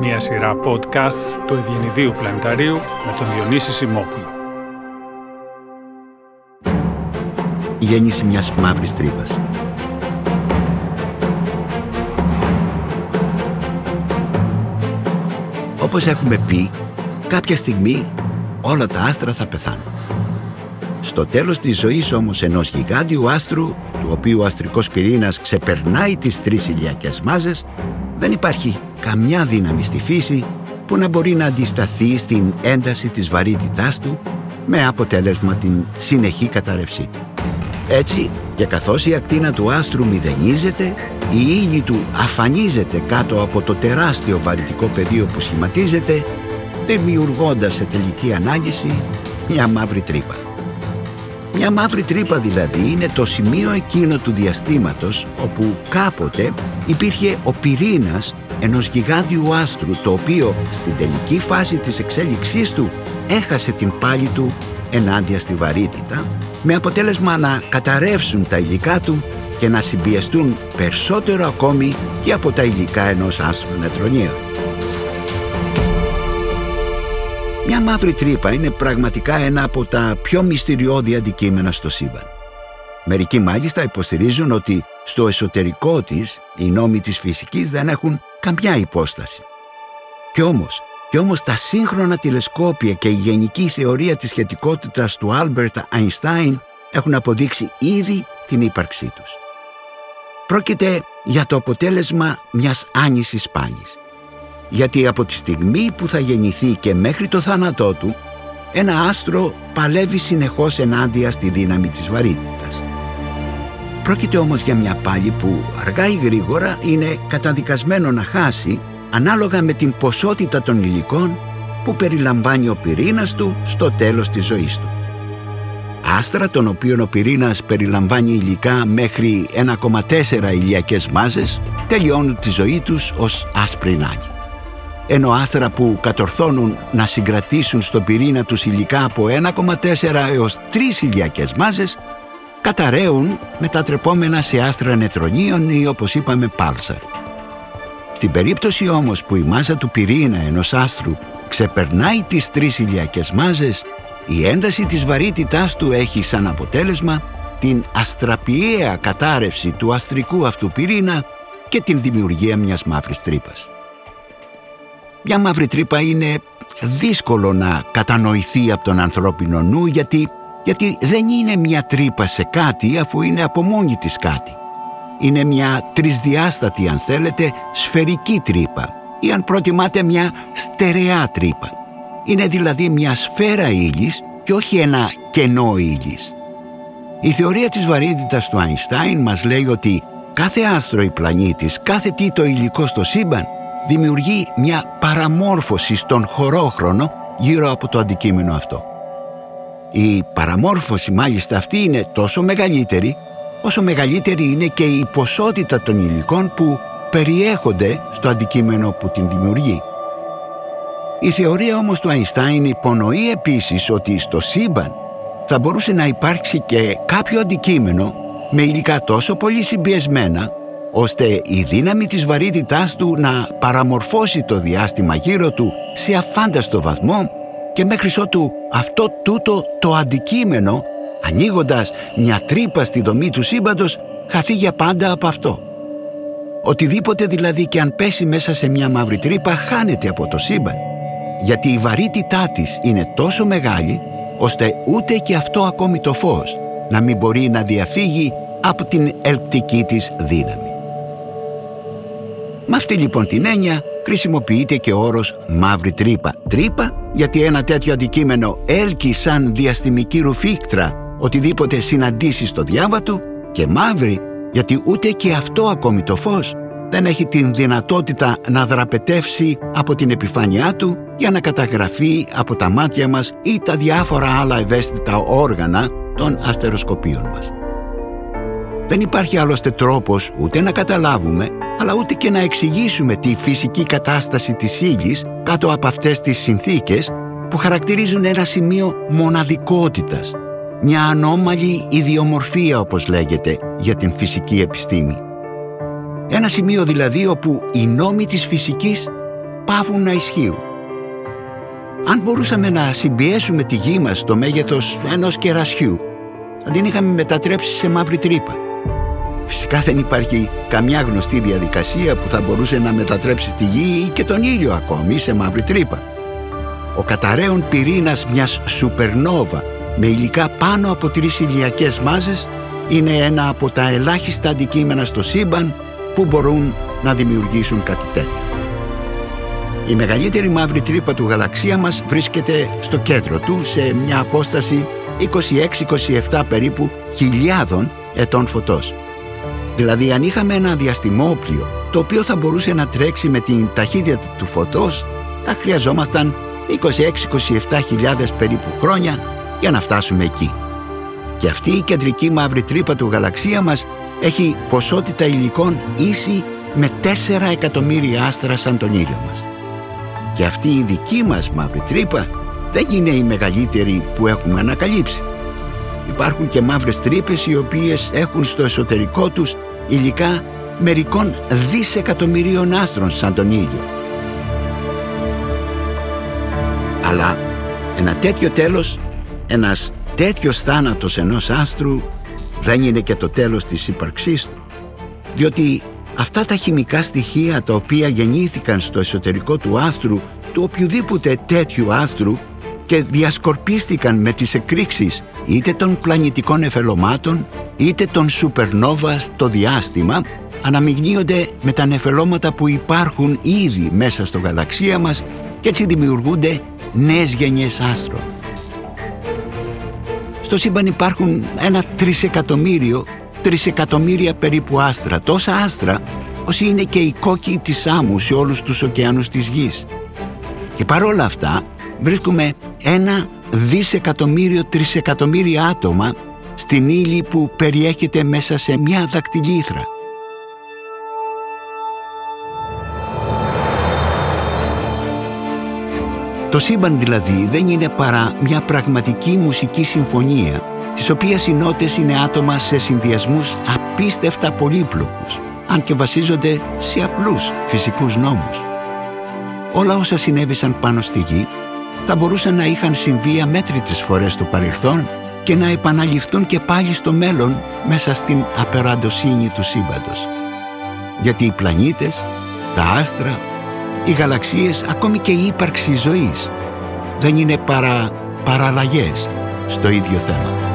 Μια σειρά podcasts του Ευγενιδίου Πλανηταρίου με τον Διονύση Σημόπουλο. Η γέννηση μιας μαύρης τρύπας. Όπως έχουμε πει, κάποια στιγμή όλα τα άστρα θα πεθάνουν. Στο τέλος της ζωής όμως ενός γιγάντιου άστρου, του οποίου ο αστρικός πυρήνας ξεπερνάει τις τρεις ηλιακές μάζες, δεν υπάρχει καμιά δύναμη στη φύση που να μπορεί να αντισταθεί στην ένταση της βαρύτητάς του με αποτέλεσμα την συνεχή καταρρευσή του. Έτσι, και καθώς η ακτίνα του άστρου μηδενίζεται, η ύλη του αφανίζεται κάτω από το τεράστιο βαρυτικό πεδίο που σχηματίζεται, δημιουργώντας σε τελική ανάγκηση μια μαύρη τρύπα. Μια μαύρη τρύπα δηλαδή είναι το σημείο εκείνο του διαστήματος όπου κάποτε υπήρχε ο πυρήνας ενός γιγάντιου άστρου το οποίο στην τελική φάση της εξέλιξής του έχασε την πάλη του ενάντια στη βαρύτητα με αποτέλεσμα να καταρρεύσουν τα υλικά του και να συμπιεστούν περισσότερο ακόμη και από τα υλικά ενός άστρου νετρονίου. Μια μαύρη τρύπα είναι πραγματικά ένα από τα πιο μυστηριώδη αντικείμενα στο σύμπαν. Μερικοί μάλιστα υποστηρίζουν ότι στο εσωτερικό της οι νόμοι της φυσικής δεν έχουν καμιά υπόσταση. Κι όμως, κι όμως τα σύγχρονα τηλεσκόπια και η γενική θεωρία της σχετικότητας του Άλμπερτ Αϊνστάιν έχουν αποδείξει ήδη την ύπαρξή τους. Πρόκειται για το αποτέλεσμα μιας άνισης πάλης γιατί από τη στιγμή που θα γεννηθεί και μέχρι το θάνατό του, ένα άστρο παλεύει συνεχώς ενάντια στη δύναμη της βαρύτητας. Πρόκειται όμως για μια πάλη που αργά ή γρήγορα είναι καταδικασμένο να χάσει ανάλογα με την ποσότητα των υλικών που περιλαμβάνει ο πυρήνας του στο τέλος της ζωής του. Άστρα των οποίων ο πυρήνας περιλαμβάνει υλικά μέχρι 1,4 ηλιακές μάζες τελειώνουν τη ζωή τους ως άσπρη ενώ άστρα που κατορθώνουν να συγκρατήσουν στον πυρήνα τους υλικά από 1,4 έως 3 ηλιακές μάζες καταραίουν μετατρεπόμενα σε άστρα νετρονίων ή όπως είπαμε πάλσαρ. Στην περίπτωση όμως που η μάζα του πυρήνα ενός άστρου ξεπερνάει τις τρεις ηλιακές μάζες, η ένταση της βαρύτητάς του έχει σαν αποτέλεσμα την αστραπιαία κατάρρευση του αστρικού αυτού πυρήνα και την δημιουργία μιας μαύρης τρύπας. Μια μαύρη τρύπα είναι δύσκολο να κατανοηθεί από τον ανθρώπινο νου γιατί, γιατί δεν είναι μια τρύπα σε κάτι αφού είναι από μόνη της κάτι. Είναι μια τρισδιάστατη αν θέλετε σφαιρική τρύπα ή αν προτιμάτε μια στερεά τρύπα. Είναι δηλαδή μια σφαίρα ύλης και όχι ένα κενό ύλης. Η θεωρία της βαρύτητας του Αϊνστάιν μας λέει ότι κάθε άστρο ή πλανήτης, κάθε τι το υλικό στο σύμπαν δημιουργεί μια παραμόρφωση στον χωρόχρονο γύρω από το αντικείμενο αυτό. Η παραμόρφωση μάλιστα αυτή είναι τόσο μεγαλύτερη όσο μεγαλύτερη είναι και η ποσότητα των υλικών που περιέχονται στο αντικείμενο που την δημιουργεί. Η θεωρία όμως του Αϊνστάιν υπονοεί επίσης ότι στο σύμπαν θα μπορούσε να υπάρξει και κάποιο αντικείμενο με υλικά τόσο πολύ συμπιεσμένα ώστε η δύναμη της βαρύτητάς του να παραμορφώσει το διάστημα γύρω του σε αφάνταστο βαθμό και μέχρι ότου αυτό τούτο το αντικείμενο, ανοίγοντας μια τρύπα στη δομή του σύμπαντος, χαθεί για πάντα από αυτό. Οτιδήποτε δηλαδή και αν πέσει μέσα σε μια μαύρη τρύπα χάνεται από το σύμπαν, γιατί η βαρύτητά της είναι τόσο μεγάλη, ώστε ούτε και αυτό ακόμη το φως να μην μπορεί να διαφύγει από την ελπτική της δύναμη. Με αυτή λοιπόν την έννοια χρησιμοποιείται και ο όρος μαύρη τρύπα. Τρύπα γιατί ένα τέτοιο αντικείμενο έλκει σαν διαστημική ρουφίκτρα οτιδήποτε συναντήσει στο διάβα του και μαύρη γιατί ούτε και αυτό ακόμη το φως δεν έχει την δυνατότητα να δραπετεύσει από την επιφάνειά του για να καταγραφεί από τα μάτια μας ή τα διάφορα άλλα ευαίσθητα όργανα των αστεροσκοπίων μας. Δεν υπάρχει άλλωστε τρόπος ούτε να καταλάβουμε, αλλά ούτε και να εξηγήσουμε τη φυσική κατάσταση της ύλη κάτω από αυτές τις συνθήκες που χαρακτηρίζουν ένα σημείο μοναδικότητας, μια ανώμαλη ιδιομορφία όπως λέγεται για την φυσική επιστήμη. Ένα σημείο δηλαδή όπου οι νόμοι της φυσικής πάβουν να ισχύουν. Αν μπορούσαμε να συμπιέσουμε τη γη μας στο μέγεθος ενός κερασιού, θα την είχαμε μετατρέψει σε μαύρη τρύπα. Φυσικά δεν υπάρχει καμιά γνωστή διαδικασία που θα μπορούσε να μετατρέψει τη γη ή και τον ήλιο ακόμη σε μαύρη τρύπα. Ο καταραίων πυρήνας μιας σουπερνόβα με υλικά πάνω από τρεις ηλιακές μάζες είναι ένα από τα ελάχιστα αντικείμενα στο σύμπαν που μπορούν να δημιουργήσουν κάτι τέτοιο. Η μεγαλύτερη μαύρη τρύπα του γαλαξία μας βρίσκεται στο κέντρο του σε μια απόσταση 26-27 περίπου χιλιάδων ετών φωτός. Δηλαδή αν είχαμε ένα διαστημόπλιο το οποίο θα μπορούσε να τρέξει με την ταχύτητα του φωτός θα χρειαζόμασταν 26-27 χιλιάδες περίπου χρόνια για να φτάσουμε εκεί. Και αυτή η κεντρική μαύρη τρύπα του γαλαξία μας έχει ποσότητα υλικών ίση με 4 εκατομμύρια άστρα σαν τον ήλιο μας. Και αυτή η δική μας μαύρη τρύπα δεν είναι η μεγαλύτερη που έχουμε ανακαλύψει. Υπάρχουν και μαύρες τρύπες οι οποίες έχουν στο εσωτερικό τους υλικά μερικών δισεκατομμυρίων άστρων σαν τον ήλιο. Αλλά ένα τέτοιο τέλος, ένας τέτοιος θάνατος ενός άστρου δεν είναι και το τέλος της ύπαρξής του. Διότι αυτά τα χημικά στοιχεία τα οποία γεννήθηκαν στο εσωτερικό του άστρου, του οποιοδήποτε τέτοιου άστρου και διασκορπίστηκαν με τις εκρήξεις είτε των πλανητικών εφελωμάτων είτε των σουπερνόβα στο διάστημα αναμειγνύονται με τα νεφελώματα που υπάρχουν ήδη μέσα στο γαλαξία μας και έτσι δημιουργούνται νέες γενιές άστρων. Στο σύμπαν υπάρχουν ένα τρισεκατομμύριο, τρισεκατομμύρια περίπου άστρα, τόσα άστρα όσοι είναι και οι κόκκι της άμμου σε όλους τους ωκεανούς της γης. Και παρόλα αυτά βρίσκουμε ένα δισεκατομμύριο, τρισεκατομμύρια άτομα στην ύλη που περιέχεται μέσα σε μια δακτυλίθρα. Το σύμπαν δηλαδή δεν είναι παρά μια πραγματική μουσική συμφωνία της οποίας οι νότες είναι άτομα σε συνδυασμούς απίστευτα πολύπλοκους αν και βασίζονται σε απλούς φυσικούς νόμους. Όλα όσα συνέβησαν πάνω στη γη θα μπορούσαν να είχαν συμβεί αμέτρητες φορές στο παρελθόν και να επαναληφθούν και πάλι στο μέλλον μέσα στην απεραντοσύνη του σύμπαντος. Γιατί οι πλανήτες, τα άστρα, οι γαλαξίες, ακόμη και η ύπαρξη ζωής δεν είναι παρά παραλλαγές στο ίδιο θέμα.